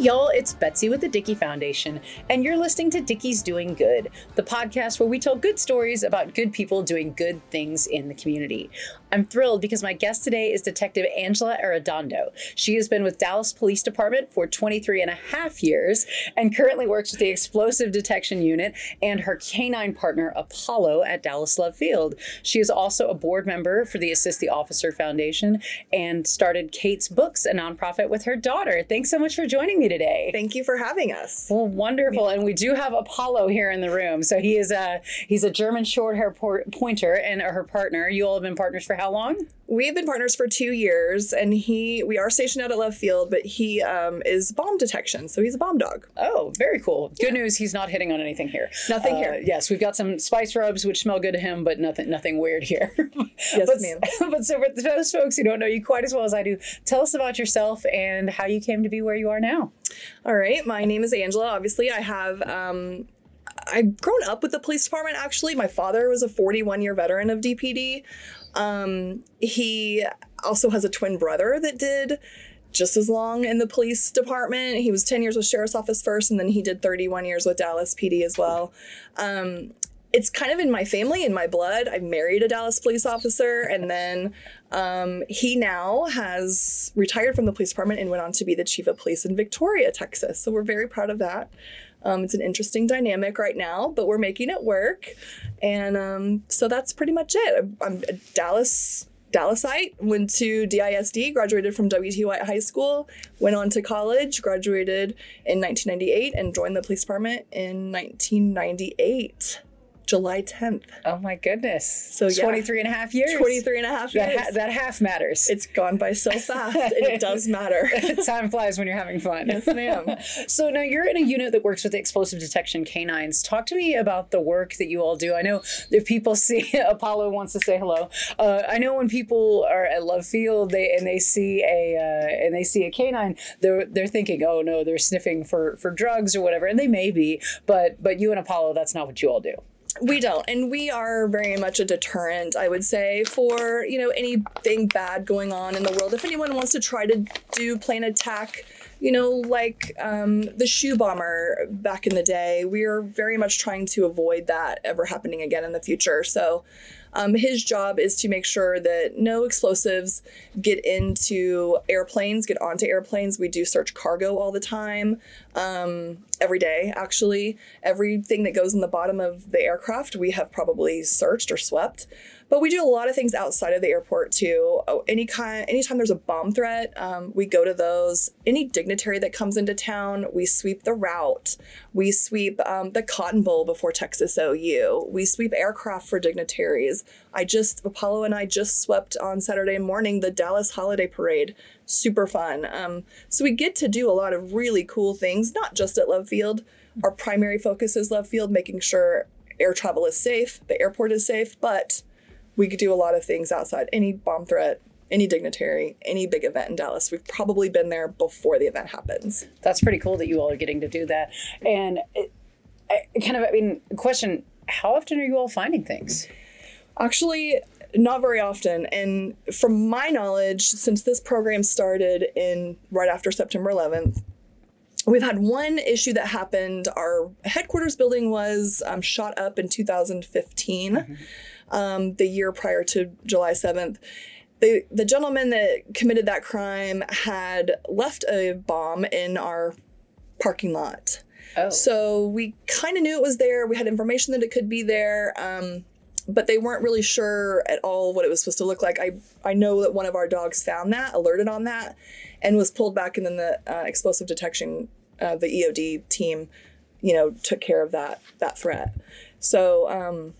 y'all, it's Betsy with the Dickey Foundation, and you're listening to Dickey's Doing Good, the podcast where we tell good stories about good people doing good things in the community. I'm thrilled because my guest today is Detective Angela Arredondo. She has been with Dallas Police Department for 23 and a half years and currently works with the Explosive Detection Unit and her canine partner, Apollo, at Dallas Love Field. She is also a board member for the Assist the Officer Foundation and started Kate's Books, a nonprofit with her daughter. Thanks so much for joining me today. Thank you for having us. Well, wonderful, and we do have Apollo here in the room. So he is a he's a German Shorthair pointer, and her partner. You all have been partners for how long? We've been partners for two years, and he we are stationed out at Love Field, but he um, is bomb detection, so he's a bomb dog. Oh, very cool. Good yeah. news, he's not hitting on anything here. Nothing uh, here. Yes, we've got some spice rubs which smell good to him, but nothing nothing weird here. yes, but, ma'am. But so for those folks who don't know you quite as well as I do, tell us about yourself and how you came to be where you are now. All right, my name is Angela. Obviously, I have. Um, I've grown up with the police department actually. My father was a 41 year veteran of DPD. Um, he also has a twin brother that did just as long in the police department. He was 10 years with sheriff's office first, and then he did 31 years with Dallas PD as well. Um, it's kind of in my family, in my blood. I married a Dallas police officer, and then um, he now has retired from the police department and went on to be the chief of police in Victoria, Texas. So we're very proud of that. Um, it's an interesting dynamic right now, but we're making it work. And um, so that's pretty much it. I'm a Dallas Dallasite, went to DISD, graduated from W.T. White High School, went on to college, graduated in 1998, and joined the police department in 1998. July 10th. Oh my goodness. So yeah, 23 and a half years. 23 and a half years. That, ha- that half matters. It's gone by so fast and it does matter. Time flies when you're having fun. Yes, ma'am. so now you're in a unit that works with explosive detection canines. Talk to me about the work that you all do. I know if people see Apollo wants to say hello. Uh, I know when people are at Love Field they and they see a uh, and they see a canine, they're they're thinking, oh no, they're sniffing for for drugs or whatever, and they may be, but but you and Apollo, that's not what you all do. We don't. And we are very much a deterrent, I would say, for, you know, anything bad going on in the world. If anyone wants to try to do plane attack, you know, like um, the shoe bomber back in the day, we are very much trying to avoid that ever happening again in the future. So um, his job is to make sure that no explosives get into airplanes, get onto airplanes. We do search cargo all the time, um, every day, actually. Everything that goes in the bottom of the aircraft, we have probably searched or swept. But we do a lot of things outside of the airport too. Oh, any kind, anytime there's a bomb threat, um, we go to those. Any dignitary that comes into town, we sweep the route. We sweep um, the Cotton Bowl before Texas OU. We sweep aircraft for dignitaries. I just Apollo and I just swept on Saturday morning the Dallas Holiday Parade. Super fun. Um, so we get to do a lot of really cool things, not just at Love Field. Our primary focus is Love Field, making sure air travel is safe, the airport is safe, but we could do a lot of things outside any bomb threat any dignitary, any big event in Dallas. We've probably been there before the event happens. That's pretty cool that you all are getting to do that. And it, I, kind of, I mean, question: How often are you all finding things? Actually, not very often. And from my knowledge, since this program started in right after September 11th, we've had one issue that happened. Our headquarters building was um, shot up in 2015. Mm-hmm um, the year prior to July 7th. The, the gentleman that committed that crime had left a bomb in our parking lot. Oh. So we kind of knew it was there. We had information that it could be there, um, but they weren't really sure at all what it was supposed to look like. I, I know that one of our dogs found that, alerted on that, and was pulled back, and then the uh, explosive detection, uh, the EOD team, you know, took care of that that threat. So um,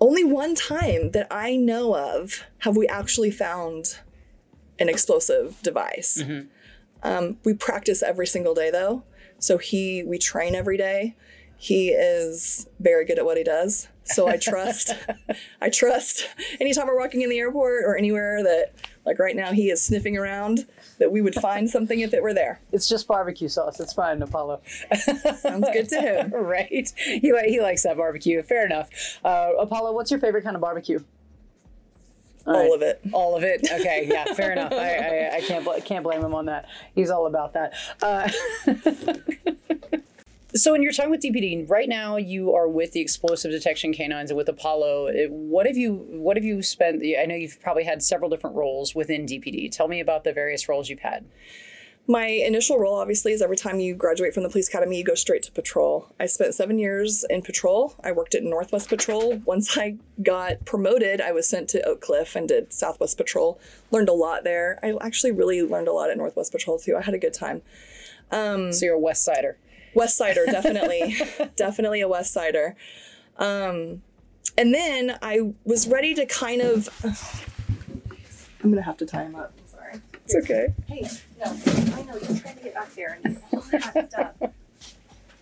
only one time that I know of have we actually found an explosive device. Mm-hmm. Um, we practice every single day though. So he, we train every day. He is very good at what he does. So I trust, I trust anytime we're walking in the airport or anywhere that like right now he is sniffing around that we would find something if it were there. It's just barbecue sauce. It's fine, Apollo. Sounds good to him. right. He, he likes that barbecue. Fair enough. Uh, Apollo, what's your favorite kind of barbecue? all, all of it. All of it. Okay, yeah, fair enough. I, I, I can't bl- can't blame him on that. He's all about that. Uh, so, in your time with DPD, right now you are with the explosive detection canines and with Apollo. What have you What have you spent? I know you've probably had several different roles within DPD. Tell me about the various roles you've had. My initial role obviously is every time you graduate from the police academy you go straight to patrol. I spent seven years in patrol. I worked at northwest patrol. Once i got promoted i was sent to oak cliff and did southwest patrol. Learned a lot there. I actually really learned a lot at northwest patrol too. I had a good time. Um, so you're a west sider west sider definitely definitely a west sider um, and then i was ready to kind of i'm gonna have to tie him up Sorry. it's okay. Hey, no, I know you're trying to get back there and you're all that stuff.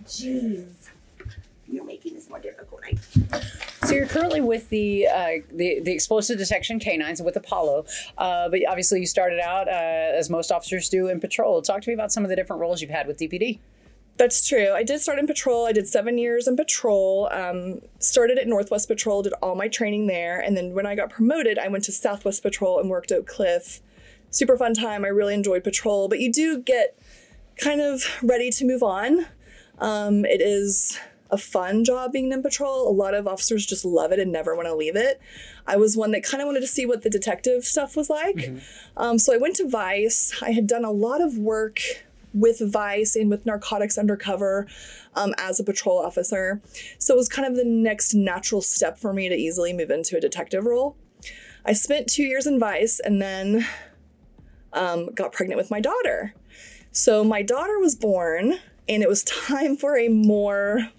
Jeez. You're making this more difficult. Right? So you're currently with the uh, the, the explosive detection canines with Apollo, uh, but obviously you started out uh, as most officers do in patrol. Talk to me about some of the different roles you've had with DPD. That's true. I did start in patrol. I did seven years in patrol. Um, started at Northwest Patrol, did all my training there, and then when I got promoted, I went to Southwest Patrol and worked Oak Cliff super fun time. I really enjoyed patrol, but you do get kind of ready to move on. Um, it is a fun job being in patrol. A lot of officers just love it and never want to leave it. I was one that kind of wanted to see what the detective stuff was like. Mm-hmm. Um, so I went to Vice. I had done a lot of work with Vice and with narcotics undercover um, as a patrol officer. So it was kind of the next natural step for me to easily move into a detective role. I spent two years in Vice and then um, got pregnant with my daughter. So my daughter was born, and it was time for a more.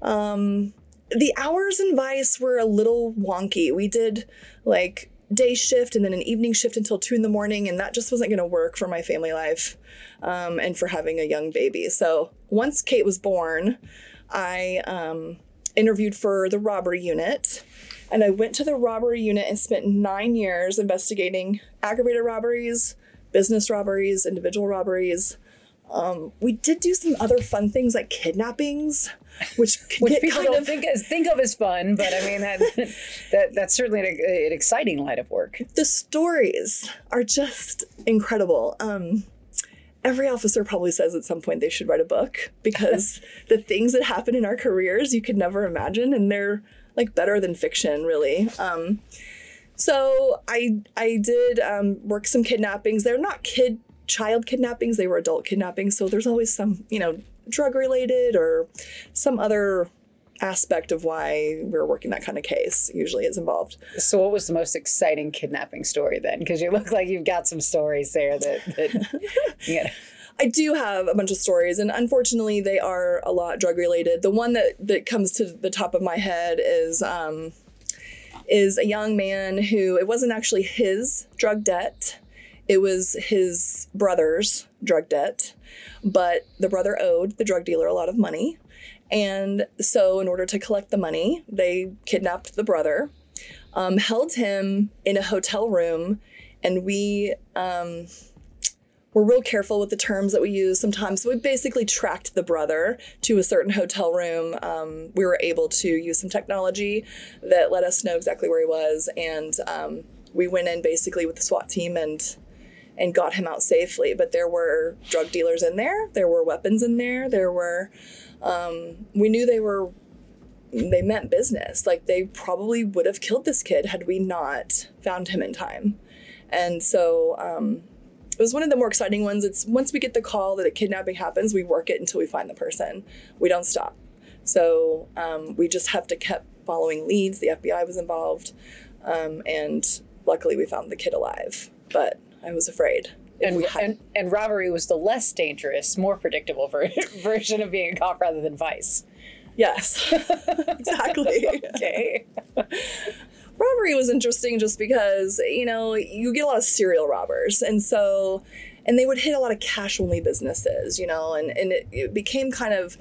Um, the hours in Vice were a little wonky. We did like day shift and then an evening shift until two in the morning, and that just wasn't going to work for my family life um, and for having a young baby. So once Kate was born, I um, interviewed for the robbery unit and I went to the robbery unit and spent nine years investigating aggravated robberies, business robberies, individual robberies. Um, we did do some other fun things like kidnappings, which which people don't of, think as think of as fun, but I mean that, that that's certainly an, an, exciting line of work. The stories are just incredible. Um, every officer probably says at some point they should write a book because the things that happen in our careers you could never imagine, and they're like better than fiction, really. Um, so I I did um, work some kidnappings. They're not kid child kidnappings; they were adult kidnappings. So there's always some you know drug related or some other aspect of why we are working that kind of case usually is involved. So, what was the most exciting kidnapping story then? Because you look like you've got some stories there that, that you know. I do have a bunch of stories, and unfortunately, they are a lot drug related. The one that that comes to the top of my head is um, is a young man who it wasn't actually his drug debt; it was his brother's drug debt. But the brother owed the drug dealer a lot of money, and so in order to collect the money, they kidnapped the brother, um, held him in a hotel room, and we. Um, we're real careful with the terms that we use. Sometimes we basically tracked the brother to a certain hotel room. Um, we were able to use some technology that let us know exactly where he was, and um, we went in basically with the SWAT team and and got him out safely. But there were drug dealers in there. There were weapons in there. There were. Um, we knew they were they meant business. Like they probably would have killed this kid had we not found him in time. And so um, it was one of the more exciting ones. It's once we get the call that a kidnapping happens, we work it until we find the person. We don't stop. So um, we just have to keep following leads. The FBI was involved, um, and luckily we found the kid alive. But I was afraid. And, had... and, and robbery was the less dangerous, more predictable ver- version of being a cop rather than vice. Yes, exactly. okay robbery was interesting just because, you know, you get a lot of serial robbers. And so, and they would hit a lot of cash only businesses, you know, and, and it, it became kind of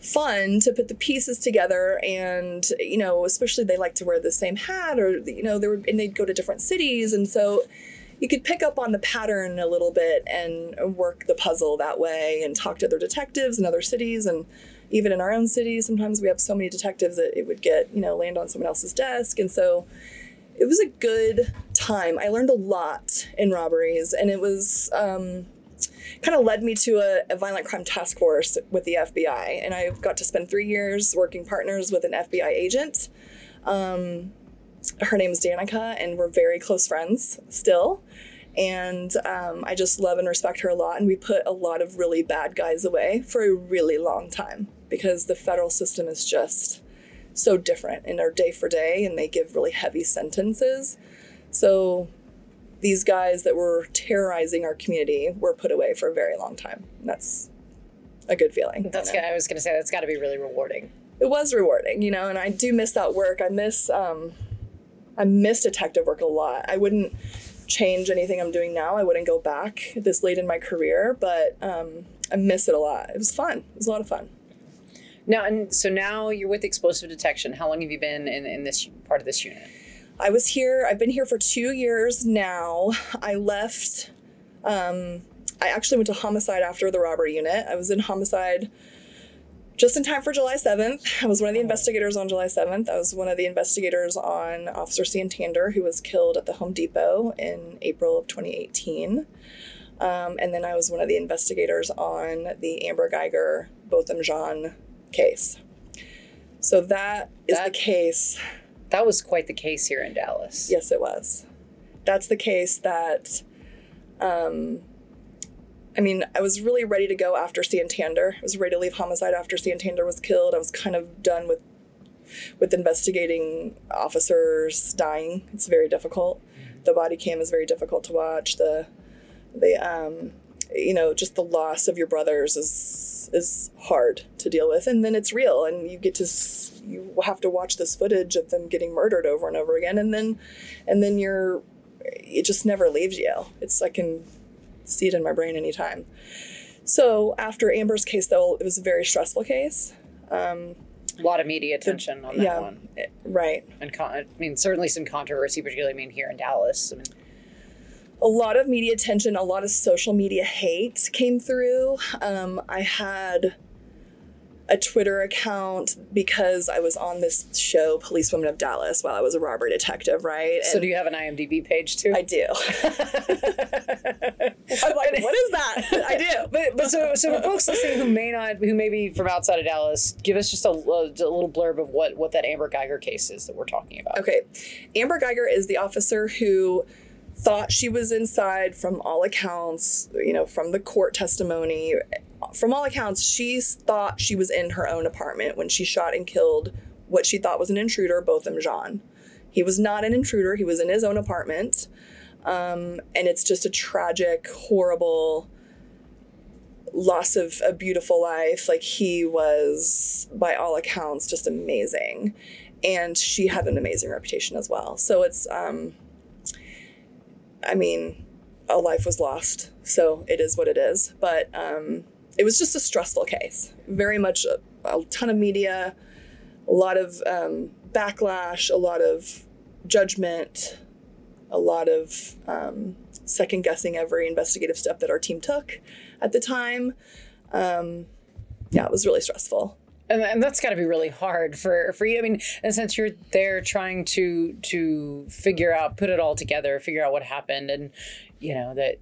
fun to put the pieces together and you know especially they like to wear the same hat or you know they were and they'd go to different cities and so you could pick up on the pattern a little bit and work the puzzle that way and talk to other detectives in other cities and even in our own city, sometimes we have so many detectives that it would get, you know, land on someone else's desk. And so it was a good time. I learned a lot in robberies, and it was um, kind of led me to a, a, violent crime task force with the FBI. And I got to spend three years working partners with an FBI agent. Um, her name is Danica, and we're very close friends still. And um, I just love and respect her a lot. And we put a lot of really bad guys away for a really long time because the federal system is just so different in our day for day, and they give really heavy sentences. So these guys that were terrorizing our community were put away for a very long time. That's a good feeling. That's good. I was going to say that's got to be really rewarding. It was rewarding, you know, and I do miss that work. I miss um, I miss detective work a lot. I wouldn't change anything I'm doing now. I wouldn't go back this late in my career, but um, I miss it a lot. It was fun. It was a lot of fun. Now, and so now you're with explosive detection. How long have you been in, in this part of this unit? I was here, I've been here for two years now. I left, um, I actually went to homicide after the robbery unit. I was in homicide just in time for July 7th. I was one of the investigators on July 7th. I was one of the investigators on Officer Santander, who was killed at the Home Depot in April of 2018. Um, and then I was one of the investigators on the Amber Geiger Botham Jean case. So that is that, the case that was quite the case here in Dallas. Yes, it was. That's the case that, um, I mean, I was really ready to go after Santander. I was ready to leave homicide after Santander was killed. I was kind of done with with investigating officers dying. It's very difficult. The body cam is very difficult to watch. The the um, you know, just the loss of your brothers is is hard to deal with, and then it's real, and you get to you have to watch this footage of them getting murdered over and over again, and then and then you're it just never leaves you. It's like can see it in my brain anytime. So after Amber's case, though, it was a very stressful case. Um, a lot of media attention the, on that yeah, one, right? And con- I mean, certainly some controversy, particularly I mean here in Dallas. I mean, a lot of media attention, a lot of social media hate came through. Um, I had a Twitter account because I was on this show, Police Women of Dallas, while I was a robbery detective, right? so, do you have an IMDb page too? I do. I'm like, what is that? I do. But, but so, so for folks listening who may not, who may be from outside of Dallas, give us just a, a, a little blurb of what, what that Amber Geiger case is that we're talking about. Okay. Amber Geiger is the officer who thought she was inside from all accounts, you know, from the court testimony. From all accounts, she thought she was in her own apartment when she shot and killed what she thought was an intruder, Botham Jean. He was not an intruder, he was in his own apartment. Um, and it's just a tragic, horrible loss of a beautiful life. Like he was, by all accounts, just amazing. And she had an amazing reputation as well. So it's, um, I mean, a life was lost, so it is what it is. But um, it was just a stressful case. Very much a, a ton of media, a lot of um, backlash, a lot of judgment, a lot of um, second guessing every investigative step that our team took at the time. Um, yeah, it was really stressful and, and that's got to be really hard for for you. I mean, and since you're there trying to to figure out, put it all together, figure out what happened, and you know that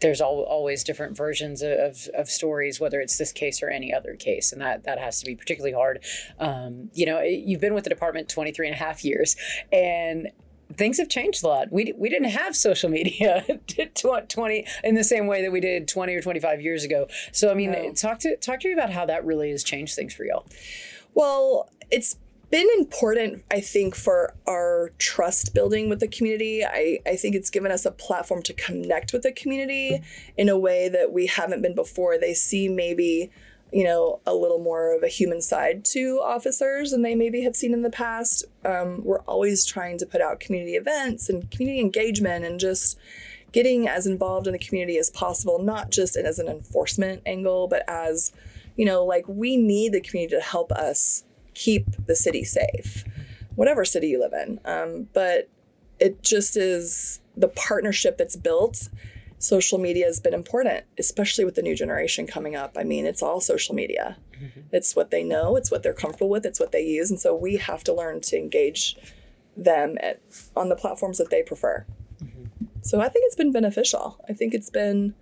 there's all, always different versions of, of stories, whether it's this case or any other case. And that, that has to be particularly hard. Um, you know, you've been with the department 23 and a half years and things have changed a lot. We, we didn't have social media 20 in the same way that we did 20 or 25 years ago. So, I mean, no. talk to, talk to me about how that really has changed things for y'all. Well, it's been important, I think, for our trust building with the community. I, I think it's given us a platform to connect with the community in a way that we haven't been before. They see maybe you know, a little more of a human side to officers than they maybe have seen in the past. Um, we're always trying to put out community events and community engagement and just getting as involved in the community as possible, not just as an enforcement angle, but as, you know, like we need the community to help us keep the city safe, whatever city you live in. Um, but it just is the partnership that's built social media has been important, especially with the new generation coming up. I mean, it's all social media. Mm-hmm. It's what they know, it's what they're comfortable with, it's what they use. And so we have to learn to engage them at, on the platforms that they prefer. So I think it's been beneficial. I think it's been,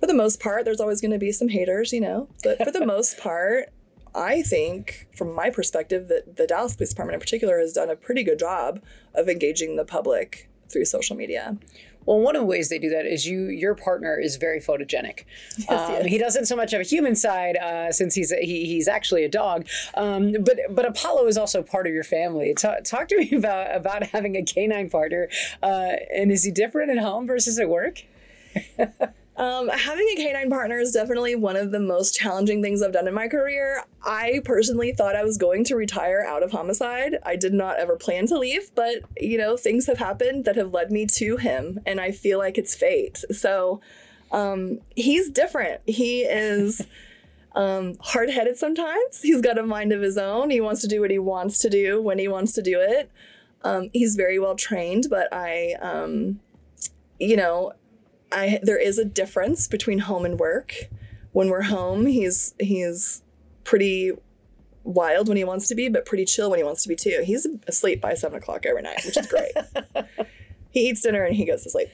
for the most part, there's always going to be some haters, you know, but for the most part, I think, from my perspective, that the Dallas Police Department in particular has done a pretty good job of engaging the public through social media. Well, one of the ways they do that is you. Your partner is very photogenic. Yes, Um, he he doesn't so much have a human side uh, since he's a, he, he's actually a dog. Um, but but Apollo is also part of your family. Ta- talk to me about about having a canine partner. Uh, and is he different at home versus at work? Um, having a canine partner is definitely one of the most challenging things I've done in my career. I personally thought I was going to retire out of homicide. I did not ever plan to leave, but you know, things have happened that have led me to him, and I feel like it's fate. So um, he's different. He is um, hard headed sometimes. He's got a mind of his own. He wants to do what he wants to do when he wants to do it. Um, he's very well trained, but I, um, you know, I there is a difference between home and work. When we're home, he's he's pretty wild when he wants to be, but pretty chill when he wants to be too. He's asleep by seven o'clock every night, which is great. he eats dinner and he goes to sleep.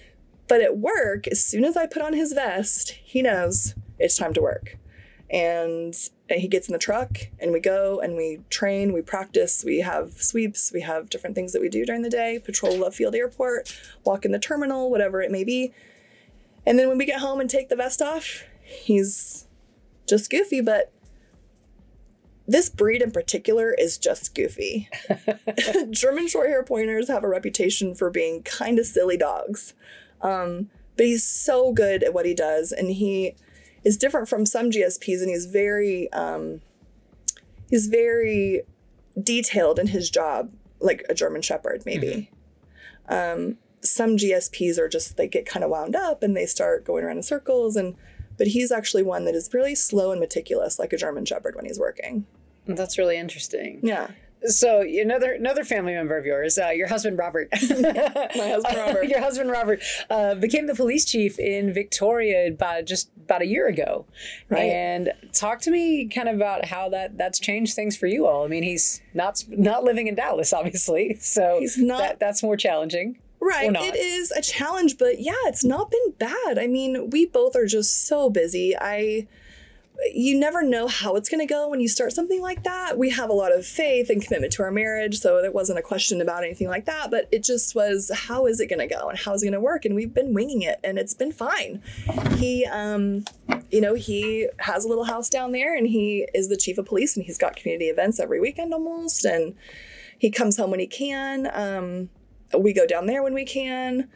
But at work, as soon as I put on his vest, he knows it's time to work. And he gets in the truck and we go and we train, we practice, we have sweeps, we have different things that we do during the day, patrol Love Field Airport, walk in the terminal, whatever it may be. And then when we get home and take the vest off, he's just goofy, but this breed in particular is just goofy. German short hair pointers have a reputation for being kind of silly dogs. Um, but he's so good at what he does, and he is different from some GSPs, and he's very um, he's very detailed in his job, like a German Shepherd, maybe. Um, some GSPs are just they get kind of wound up and they start going around in circles, and but he's actually one that is really slow and meticulous, like a German Shepherd when he's working. That's really interesting. Yeah. So another another family member of yours, uh, your husband Robert. My husband Robert. your husband Robert uh, became the police chief in Victoria about just about a year ago. Right. And talk to me kind of about how that that's changed things for you all. I mean, he's not not living in Dallas, obviously, so He's not- That, that's more challenging. Right. It is a challenge, but yeah, it's not been bad. I mean, we both are just so busy. I you never know how it's going to go when you start something like that. We have a lot of faith and commitment to our marriage, so there wasn't a question about anything like that, but it just was how is it going to go and how is it going to work and we've been winging it and it's been fine. He um you know, he has a little house down there and he is the chief of police and he's got community events every weekend almost and he comes home when he can. Um we go down there when we can.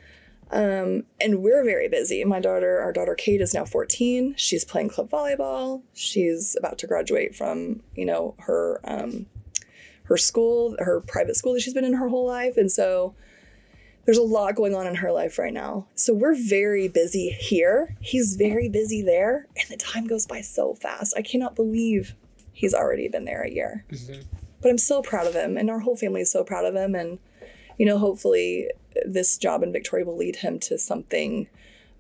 Um, and we're very busy. My daughter, our daughter Kate, is now 14. She's playing club volleyball. She's about to graduate from, you know, her um, her school, her private school that she's been in her whole life. And so there's a lot going on in her life right now. So we're very busy here. He's very busy there, and the time goes by so fast. I cannot believe he's already been there a year. But I'm so proud of him, and our whole family is so proud of him. And you know, hopefully this job in Victoria will lead him to something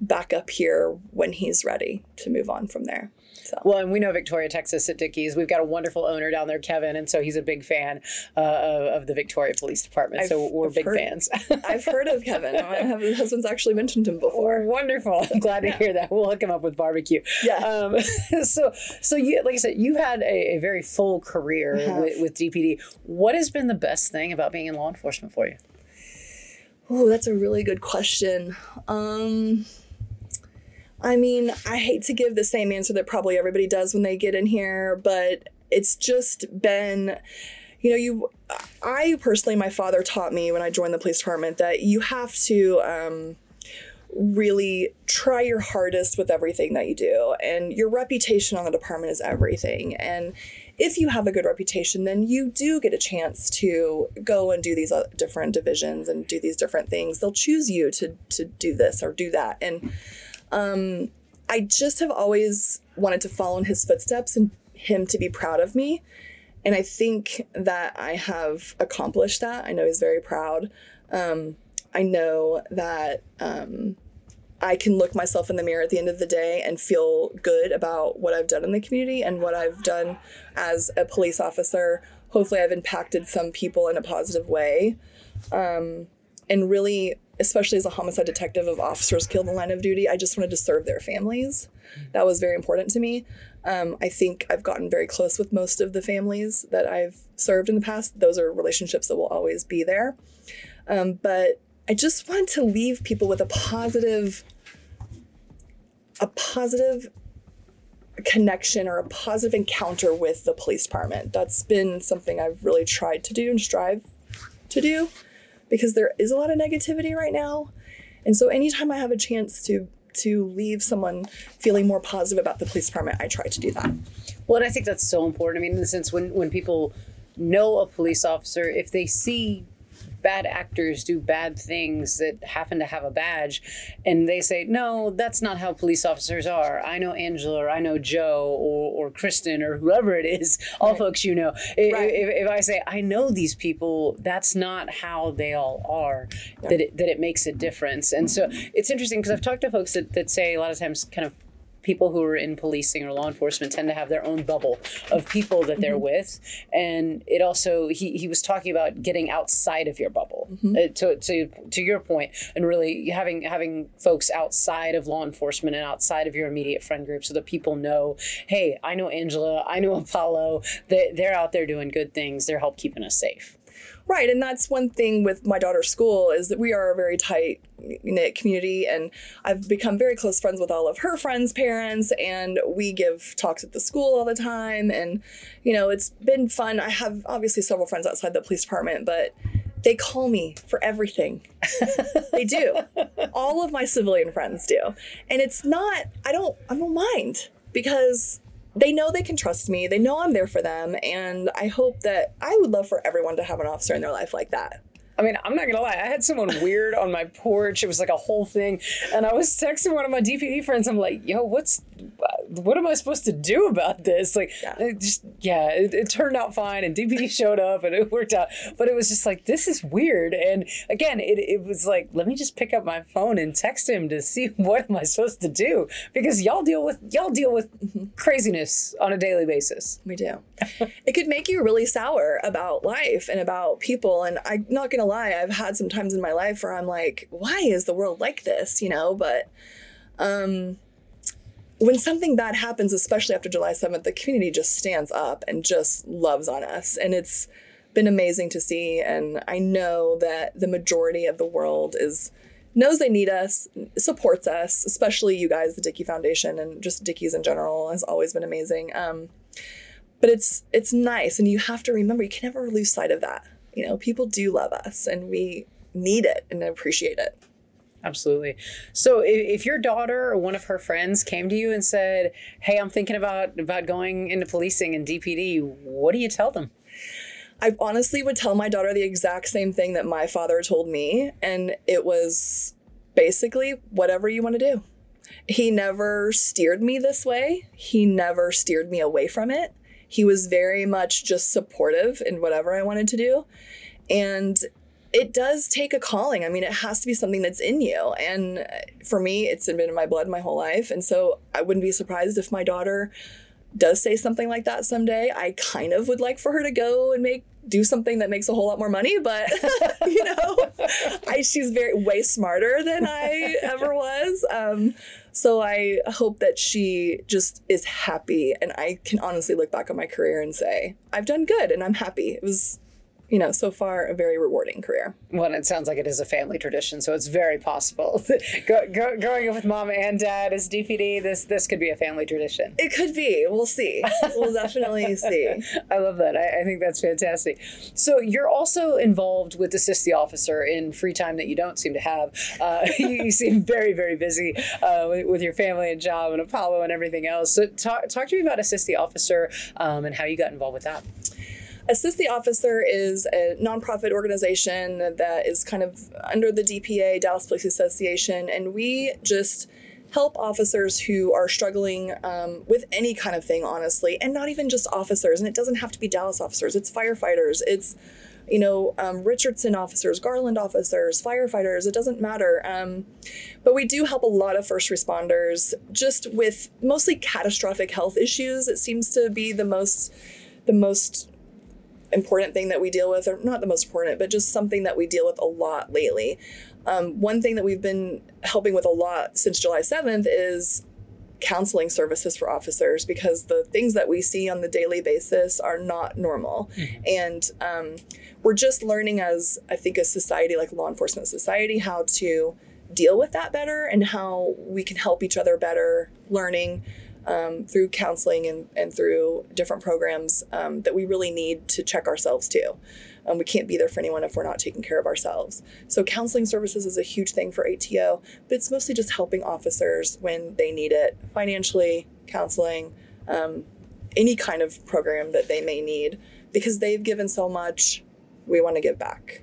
back up here when he's ready to move on from there. So Well, and we know Victoria, Texas at Dickey's. We've got a wonderful owner down there, Kevin, and so he's a big fan uh, of, of the Victoria Police Department. so I've- we're I've big heard- fans. I've heard of Kevin. My husband's actually mentioned him before. Wonderful. I'm glad to hear that. We'll hook him up with barbecue. Yeah. Um, so, so you, like I said, you've had a, a very full career with, with DPD. What has been the best thing about being in law enforcement for you? Oh, that's a really good question. Um, I mean, I hate to give the same answer that probably everybody does when they get in here, but it's just been, you know, you. I personally, my father taught me when I joined the police department that you have to. Um, really try your hardest with everything that you do and your reputation on the department is everything and if you have a good reputation then you do get a chance to go and do these uh, different divisions and do these different things. They'll choose you to to do this or do that. And um i just have always wanted to follow in his footsteps and him to be proud of me. And i think that i have accomplished that. I know he's very proud. Um I know that um, I can look myself in the mirror at the end of the day and feel good about what I've done in the community and what I've done as a police officer. Hopefully, I've impacted some people in a positive way. Um, and really, especially as a homicide detective of officers killed in the line of duty, I just wanted to serve their families. That was very important to me. Um, I think I've gotten very close with most of the families that I've served in the past. Those are relationships that will always be there. Um, but I just want to leave people with a positive, a positive connection or a positive encounter with the police department. That's been something I've really tried to do and strive to do because there is a lot of negativity right now. And so anytime I have a chance to to leave someone feeling more positive about the police department, I try to do that. Well, and I think that's so important. I mean, in the sense when when people know a police officer, if they see bad actors do bad things that happen to have a badge and they say no that's not how police officers are i know angela or i know joe or, or kristen or whoever it is all right. folks you know right. if, if, i say i know these people that's not how they all are yeah. that, it, that it makes a difference and so it's interesting because i've talked to folks that, that say a lot of times kind of people who are in policing or law enforcement tend to have their own bubble of people that they're mm-hmm. with. And it also he, he was talking about getting outside of your bubble. Mm-hmm. uh, to, to to your point and really having having folks outside of law enforcement and outside of your immediate friend group so that people know hey i know angela i know apollo. They, they're out there doing good things. They're help keeping us safe Right, and that's one thing with my daughter's school is that we are a very tight knit community, and I've become very close friends with all of her friends' parents, and we give talks at the school all the time, and you know it's been fun. I have obviously several friends outside the police department, but they call me for everything. they do. All of my civilian friends do, and it's not. I don't. I don't mind because they know they can trust me. They know I'm there for them. And I hope that I would love for everyone to have an officer in their life like that. I mean, I'm not gonna lie. I had someone weird on my porch. It was like a whole thing, and I was texting one of my DPD friends. I'm like, "Yo, what's what am I supposed to do about this?" Like, yeah. it just yeah, it, it, turned out fine, and DPD showed up, and it worked out. But it was just like, this is weird. And again, it it was like, let me just pick up my phone and text him to see what am I supposed to do because y'all deal with y'all deal with craziness on a daily basis. We do. it could make you really sour about life and about people, and I'm not gonna lie, I've had some times in my life where I'm like, why is the world like this? You know, but um, when something bad happens, especially after July 7th, the community just stands up and just loves on us. And it's been amazing to see. And I know that the majority of the world is knows they need us, supports us, especially you guys, the Dickey Foundation, and just Dickey's in general has always been amazing. Um, but it's it's nice, and you have to remember you can never lose sight of that you know, people do love us and we need it and appreciate it. Absolutely. So if, your daughter or one of her friends came to you and said, "Hey, I'm thinking about about going into policing and DPD," what do you tell them? I honestly would tell my daughter the exact same thing that my father told me and it was basically whatever you want to do. He never steered me this way. He never steered me away from it. He was very much just supportive in whatever I wanted to do. And it does take a calling. I mean, it has to be something that's in you. And for me, it's been in my blood my whole life. And so I wouldn't be surprised if my daughter does say something like that someday. I kind of would like for her to go and make do something that makes a whole lot more money, but you know, I, she's very way smarter than I ever was. Um, so I hope that she just is happy, and I can honestly look back on my career and say I've done good, and I'm happy. It was you know, so far a very rewarding career. Well, it sounds like it is a family tradition, so it's very possible. go, go, growing up with mom and dad as DPD, this this could be a family tradition. It could be. We'll see. We'll definitely see. I love that. I, I, think that's fantastic. So you're also involved with Assist the Officer in free time that you don't seem to have. Uh, you, you, seem very, very busy uh, with, with, your family and job and Apollo and everything else. So talk, talk to me about Assist the Officer um, and how you got involved with that. Assist the Officer is a nonprofit organization that is kind of under the DPA, Dallas Police Association, and we just help officers who are struggling um, with any kind of thing, honestly, and not even just officers. And it doesn't have to be Dallas officers, it's firefighters, it's you know, um, Richardson officers, Garland officers, firefighters, it doesn't matter. Um, but we do help a lot of first responders just with mostly catastrophic health issues. It seems to be the most, the most important thing that we deal with, or not the most important, but just something that we deal with a lot lately. Um, one thing that we've been helping with a lot since July 7th is counseling services for officers because the things that we see on the daily basis are not normal. Mm-hmm. And um, we're just learning as, I think, a society, like law enforcement society, how to deal with that better and how we can help each other better learning um, through counseling and, and through different programs um, that we really need to check ourselves too. Um, we can't be there for anyone if we're not taking care of ourselves. So, counseling services is a huge thing for ATO, but it's mostly just helping officers when they need it financially, counseling, um, any kind of program that they may need because they've given so much. We want to give back.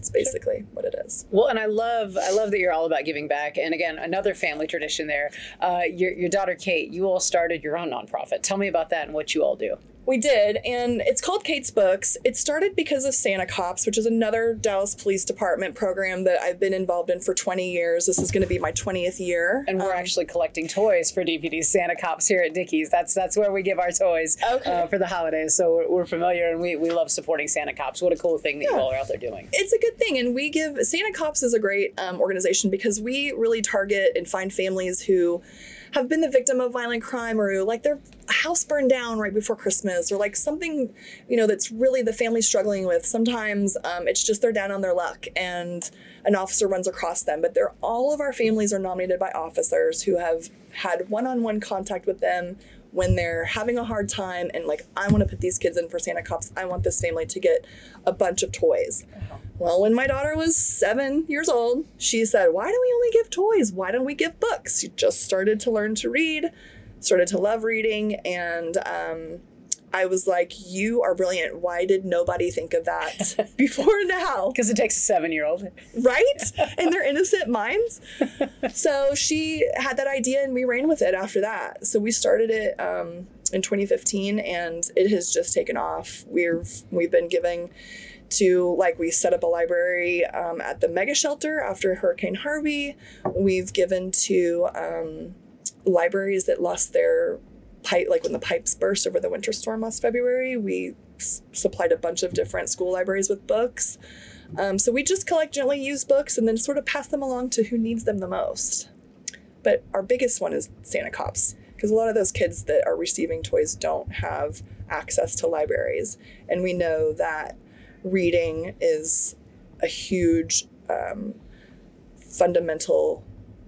It's basically what it is. Well, and I love I love that you're all about giving back. And again, another family tradition there. Uh, your your daughter Kate, you all started your own nonprofit. Tell me about that and what you all do. We did, and it's called Kate's Books. It started because of Santa Cops, which is another Dallas Police Department program that I've been involved in for 20 years. This is going to be my 20th year. And we're um, actually collecting toys for DPD's Santa Cops here at Dickey's. That's that's where we give our toys okay. uh, for the holidays. So we're, we're, familiar and we, we love supporting Santa Cops. What a cool thing that yeah. you all are out there doing. It's a good thing. And we give Santa Cops is a great um, organization because we really target and find families who have been the victim of violent crime or like their house burned down right before Christmas or like something, you know, that's really the family struggling with. Sometimes um, it's just they're down on their luck and an officer runs across them. But they're all of our families are nominated by officers who have had one-on-one contact with them when they're having a hard time and like I want to put these kids in for Santa Cops. I want this family to get a bunch of toys. Uh-huh. Well, when my daughter was seven years old, she said, Why don't we only give toys? Why don't we give books? She just started to learn to read, started to love reading, and um, I was like, You are brilliant. Why did nobody think of that before now? Because it takes a seven year old. Right? In their innocent minds. so she had that idea and we ran with it after that. So we started it um, in 2015 and it has just taken off. We've we've been giving to like we set up a library um, at the mega shelter after Hurricane Harvey. We've given to um, libraries that lost their pipe, like when the pipes burst over the winter storm last February. We s- supplied a bunch of different school libraries with books. Um, so we just collect gently used books and then sort of pass them along to who needs them the most. But our biggest one is Santa Cops because a lot of those kids that are receiving toys don't have access to libraries. And we know that reading is a huge um, fundamental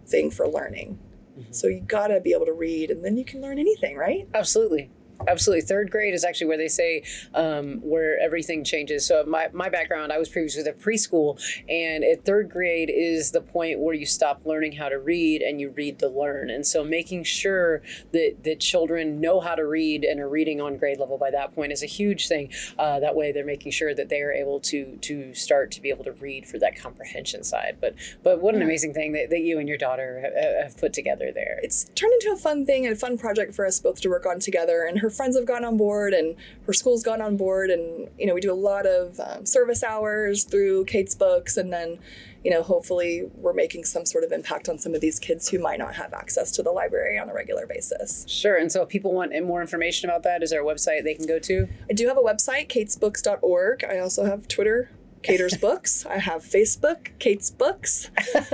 thing for learning. Mm-hmm. So you gotta be able to read, and then you can learn anything, right? Absolutely. Absolutely. Third grade is actually where they say um, where everything changes. So my, my background, I was previously at preschool, and at third grade is the point where you stop learning how to read and you read to learn. And so making sure that, that children know how to read and are reading on grade level by that point is a huge thing. Uh, that way they're making sure that they are able to to start to be able to read for that comprehension side. But but what an amazing thing that, that you and your daughter have, have put together there. It's turned into a fun thing and a fun project for us both to work on together. And her friends have gotten on board and her school's gotten on board. And you know we do a lot of um, service hours through kate's books. And then you know hopefully we're making some sort of impact on some of these kids who might not have access to the library on a regular basis. Sure. And so if people want more information about that is there a website they can go to? I do have a website katesbooks.org i also have twitter Cater's Books. I have Facebook, Kate's Books, um,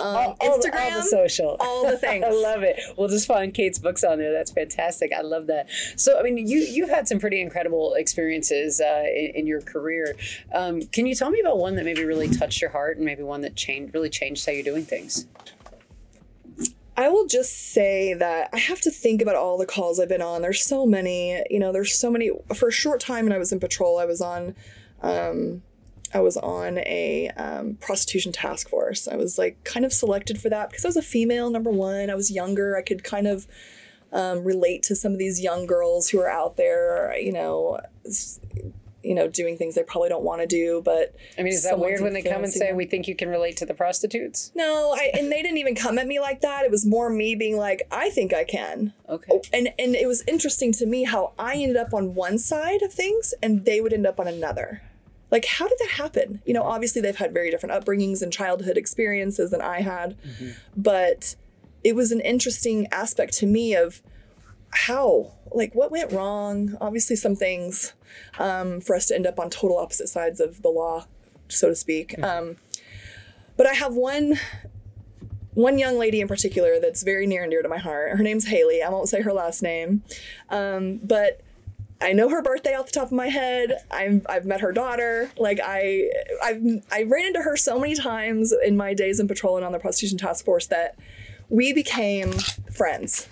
all, all, Instagram, all the social, all the things. I love it. We'll just find Kate's Books on there. That's fantastic. I love that. So, I mean, you you've had some pretty incredible experiences uh, in, in, your career. Um, can you tell me about one that maybe really touched your heart, and maybe one that changed really changed how you're doing things? I will just say that I have to think about all the calls I've been on. There's so many, you know, there's so many. For a short time when I was in patrol, I was on um, I was on a um, prostitution task force. I was like kind of selected for that because I was a female, number one. I was younger. I could kind of um, relate to some of these young girls who are out there, you know, you know, doing things they probably don't want to do. But I mean, is that weird when they come and say, them. "We think you can relate to the prostitutes"? No, I, and they didn't even come at me like that. It was more me being like, "I think I can." Okay. And and it was interesting to me how I ended up on one side of things and they would end up on another like how did that happen? You know obviously they've had very different upbringings and childhood experiences than i had mm-hmm. but it was an interesting aspect to me of how like what went wrong? Obviously some things um, for us to end up on total opposite sides of the law so to speak. Mm-hmm. um, but i have one one young lady in particular that's very near and dear to my heart. Her name's haley. I won't say her last name. Um, but I know her birthday off the top of my head. I've, I've met her daughter. Like I I've I ran into her so many times in my days in patrol and on the prostitution task force that we became friends.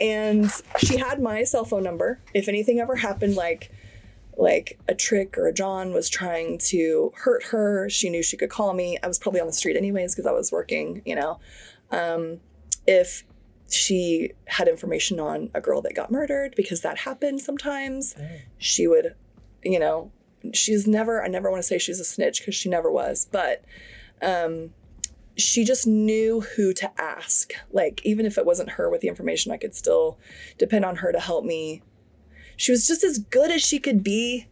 And she had my cell phone number. If anything ever happened like like a trick or a John was trying to hurt her, she knew she could call me. I was probably on the street anyways because I was working, you know. Um, if she had information on a girl that got murdered because that happened sometimes. She would, you know, she's never, I never want to say she's a snitch because she never was, but um, she just knew who to ask. Like, even if it wasn't her with the information, I could still depend on her to help me. She was just as good as she could be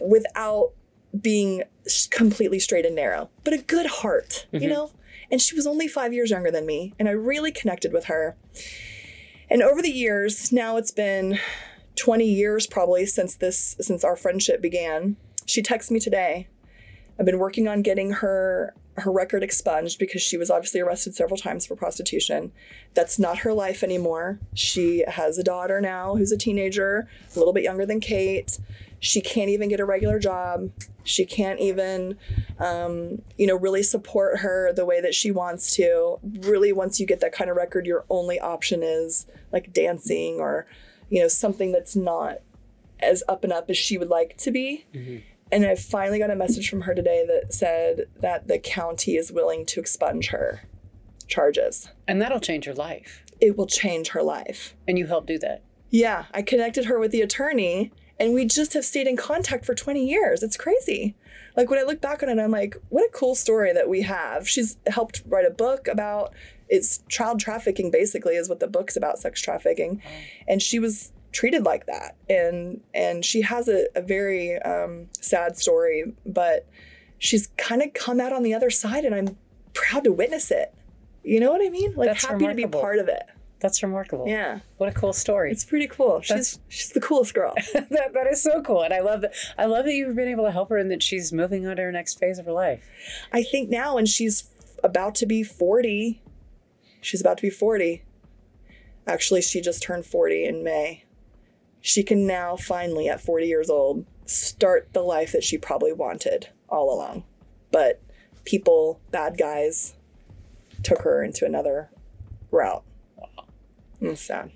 without being completely straight and narrow, but a good heart, you know? And she was only five years younger than me, and I really connected with her. And over the years, now it's been 20 years probably since this since our friendship began. She texts me today. I've been working on getting her her record expunged because she was obviously arrested several times for prostitution. That's not her life anymore. She has a daughter now who's a teenager, a little bit younger than Kate. She can't even get a regular job. She can't even, um, you know, really support her the way that she wants to. Really, once you get that kind of record, your only option is like dancing or, you know, something that's not as up and up as she would like to be. And I finally got a message from her today that said that the county is willing to expunge her charges. And that'll change her life. It will change her life. And you help do that. Yeah, I connected her with the attorney and we just have stayed in contact for 20 years. It's crazy. Like when I look back on it, I'm like, what a cool story that we have. She's helped write a book about it's child trafficking basically is what the book's about, sex trafficking. And she was treated like that. And and she has a, a very um, sad story, but she's kind of come out on the other side and I'm proud to witness it. You know what I mean? Like That's happy to be remarkable. part of it. That's remarkable. Yeah. What a cool story. It's pretty cool. That's- She's she's the coolest girl. that, that is so cool. And I love that I love that you've been able to help her and that she's moving on to her next phase of her life. I think now, and she's about to be 40. She's about to be 40. Actually, she just turned 40 in May. She can now finally, at 40 years old, start the life that she probably wanted all along. But people, bad guys, took her into another route. It's sad.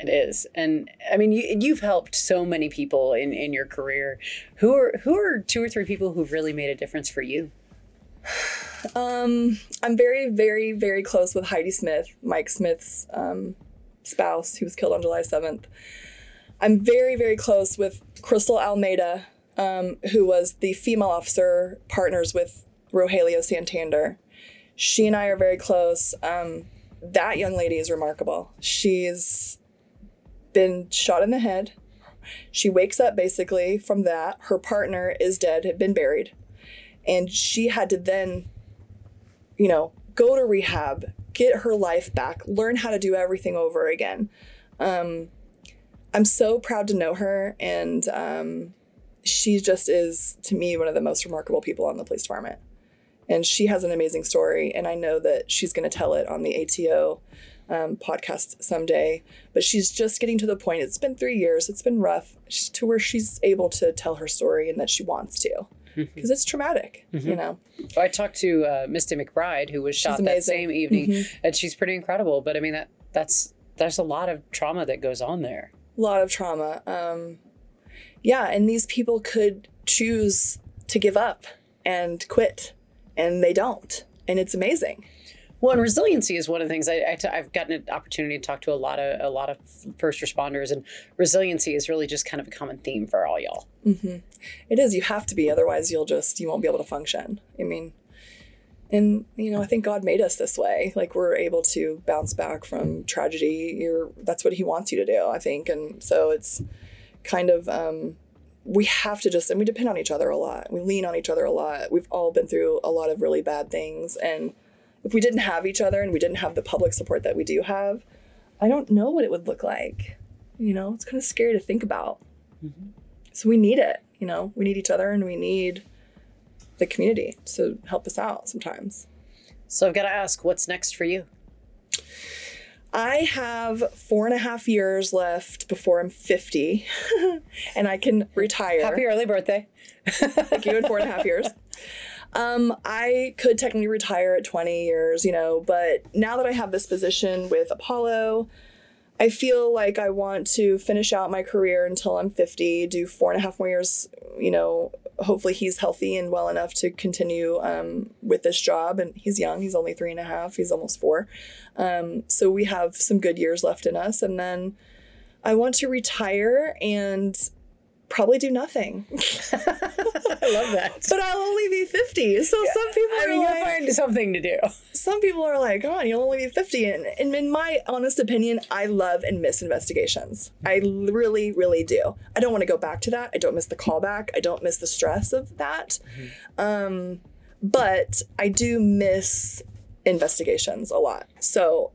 It is. And I mean you you've helped so many people in, in your career. Who are who are two or three people who've really made a difference for you? Um, I'm very, very, very close with Heidi Smith, Mike Smith's um, spouse, who was killed on July 7th. I'm very, very close with Crystal Almeida, um, who was the female officer partners with Rogelio Santander. She and I are very close. Um, that young lady is remarkable. She's been shot in the head. She wakes up basically from that. Her partner is dead, had been buried. And she had to then you know, go to rehab, get her life back, learn how to do everything over again. Um, I'm so proud to know her, and um, she just is, to me, one of the most remarkable people on the police department. And she has an amazing story, and I know that she's going to tell it on the ATO um, podcast someday. But she's just getting to the point. It's been three years. It's been rough to where she's able to tell her story and that she wants to, because it's traumatic. You know. I talked to uh, Misty McBride, who was shot that same evening, and she's pretty incredible. But I mean that that's there's a lot of trauma that goes on there. a lot of trauma. Um, yeah, and these people could choose to give up and quit, and they don't, and it's amazing. Well, and resiliency is one of the things I, I t- I've gotten an opportunity to talk to a lot of a lot of first responders, and resiliency is really just kind of a common theme for all y'all. It is. You have to be, otherwise you'll just you won't be able to function. I mean, and you know, I think God made us this way. Like we're able to bounce back from tragedy. You're that's what He wants you to do. I think, and so it's kind of um, we have to just and we depend on each other a lot. We lean on each other a lot. We've all been through a lot of really bad things, and if we didn't have each other and we didn't have the public support that we do have, I don't know what it would look like. you know, it's kind of scary to think about. Mm-hmm. So we need it, you know, we need each other and we need the community to help us out sometimes. So I've got to ask, what's next for you? I have four and a half years left before I'm 50 and I can retire. Happy early birthday. Thank you in four and a half years. Um, I could technically retire at 20 years, you know, but now that I have this position with Apollo, I feel like I want to finish out my career until I'm 50, do four and a half more years, you know, hopefully he's healthy and well enough to continue um, with this job. And he's young, he's only three and a half, he's almost four. Um, so we have some good years left in us. And then I want to retire and probably do nothing. I love that. but I'll only be 50. So some people I are mean, you'll like, find something to do. some people are like, oh, you'll only be 50. And, and in my honest opinion, I love and miss investigations. I really, really do. I don't want to go back to that. I don't miss the callback. I don't miss the stress of that. Um, but I do miss investigations a lot. So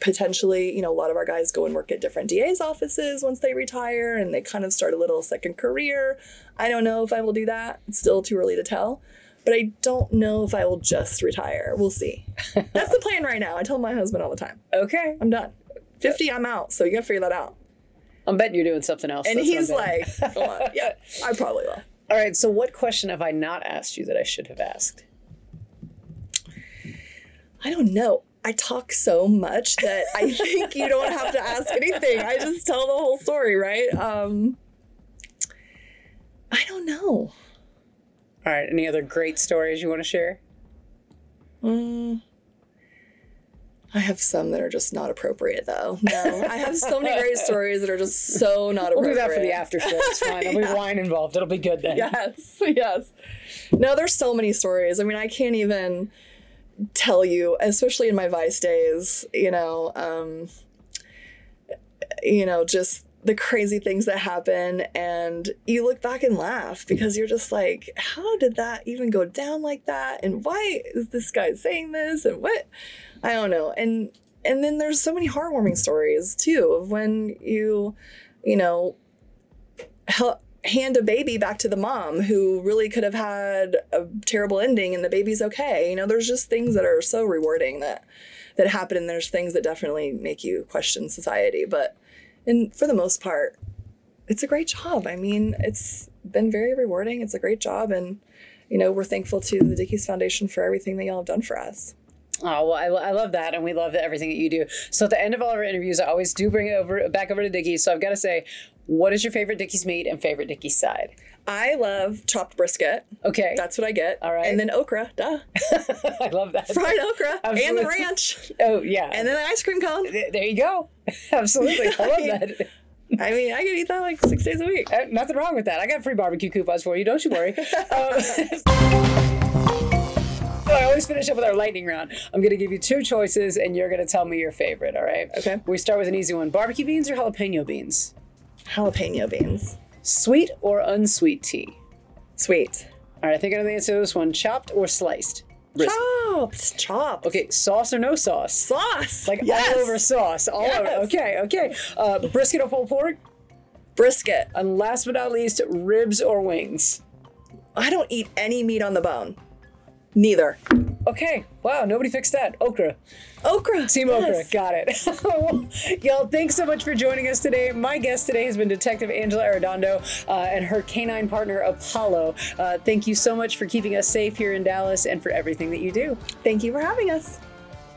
potentially, you know, a lot of our guys go and work at different DA's offices once they retire and they kind of start a little second career. I don't know if I will do that. It's still too early to tell. But I don't know if I will just retire. We'll see. That's the plan right now. I tell my husband all the time, Okay. I'm done. 50, I'm out. So you gotta figure that out. I'm betting you're doing something else. And That's he's like, betting. "Go on." yeah, I probably will. all right. So, what question have I not asked you that I should have asked? I don't know. I talk so much that I think you don't have to ask anything. I just tell the whole story, right? Um, I don't know. All right. Any other great stories you want to share? Mm. I have some that are just not appropriate, though. No, I have so many great stories that are just so not appropriate. We'll do that for the after show. It's fine. There'll be wine involved. It'll be good then. Yes, yes. No, there's so many stories. I mean, I can't even tell you, especially in my Vice days, you know, um, you know, just the crazy things that happen and you look back and laugh because you're just like, how did that even go down like that? And why is this guy saying this? And what? I don't know. And and then there's so many heartwarming stories too of when you, you know, hel- hand a baby back to the mom who really could have had a terrible ending and the baby's okay. You know, there's just things that are so rewarding that that happen and there's things that definitely make you question society, but and for the most part, it's a great job. I mean, it's been very rewarding. It's a great job and you know, we're thankful to the Dickey's Foundation for everything that y'all have done for us. Oh well, I, I love that, and we love everything that you do. So at the end of all of our interviews, I always do bring it over back over to Dickey's. So I've got to say, what is your favorite Dickey's meat and favorite Dickey's side? I love chopped brisket. Okay, That's what I get. All right. And then okra, duh. I love that. Fried okra and the ranch. Oh yeah, And then the ice cream cone. There you go. Absolutely, I love that. I mean, I could eat that like six days a week. Uh, nothing wrong with that. I got free barbecue coupons for you. Don't you worry. Um, so I always finish up with our lightning round. I'm going to give you two choices, and you're going to tell me your favorite. All right? Okay. We start with an easy one: barbecue beans or jalapeno beans? Jalapeno beans. Sweet or unsweet tea? Sweet. All right, I think I know the answer to this one: chopped or sliced? Brisket. Chopped. Chopped. Okay, sauce or no sauce? Sauce. Like yes. all over sauce, all over. Okay, okay. Uh, brisket or pulled pork? Brisket. And last but not least, ribs or wings? I don't eat any meat on the bone. Neither. Okay, wow, nobody fixed that. Okra. Okra. Team yes. Okra, got it. Y'all, thanks so much for joining us today. My guest today has been Detective Angela Arredondo uh, and her canine partner Apollo. Uh, thank you so much for keeping us safe here in Dallas and for everything that you do. Thank you for having us.